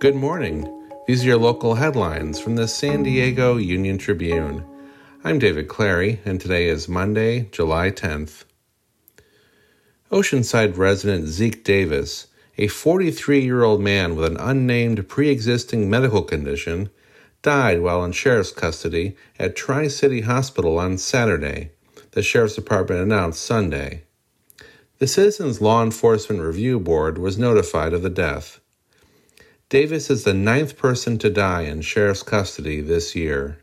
Good morning. These are your local headlines from the San Diego Union Tribune. I'm David Clary, and today is Monday, July 10th. Oceanside resident Zeke Davis, a 43 year old man with an unnamed pre existing medical condition, died while in sheriff's custody at Tri City Hospital on Saturday, the sheriff's department announced Sunday. The Citizens Law Enforcement Review Board was notified of the death. Davis is the ninth person to die in sheriff's custody this year.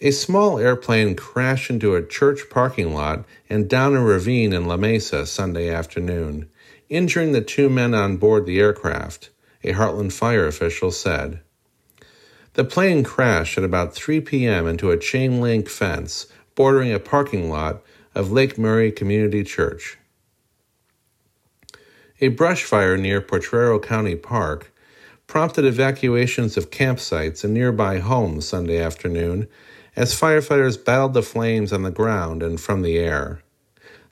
A small airplane crashed into a church parking lot and down a ravine in La Mesa Sunday afternoon, injuring the two men on board the aircraft, a Heartland fire official said. The plane crashed at about 3 p.m. into a chain link fence bordering a parking lot of Lake Murray Community Church. A brush fire near Potrero County Park prompted evacuations of campsites and nearby homes Sunday afternoon as firefighters battled the flames on the ground and from the air.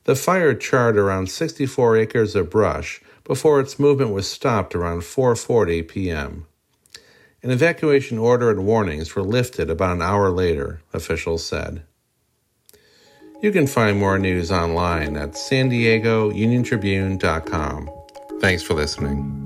The fire charred around 64 acres of brush before its movement was stopped around 4:40 p.m. An evacuation order and warnings were lifted about an hour later, officials said. You can find more news online at san diego uniontribune.com. Thanks for listening.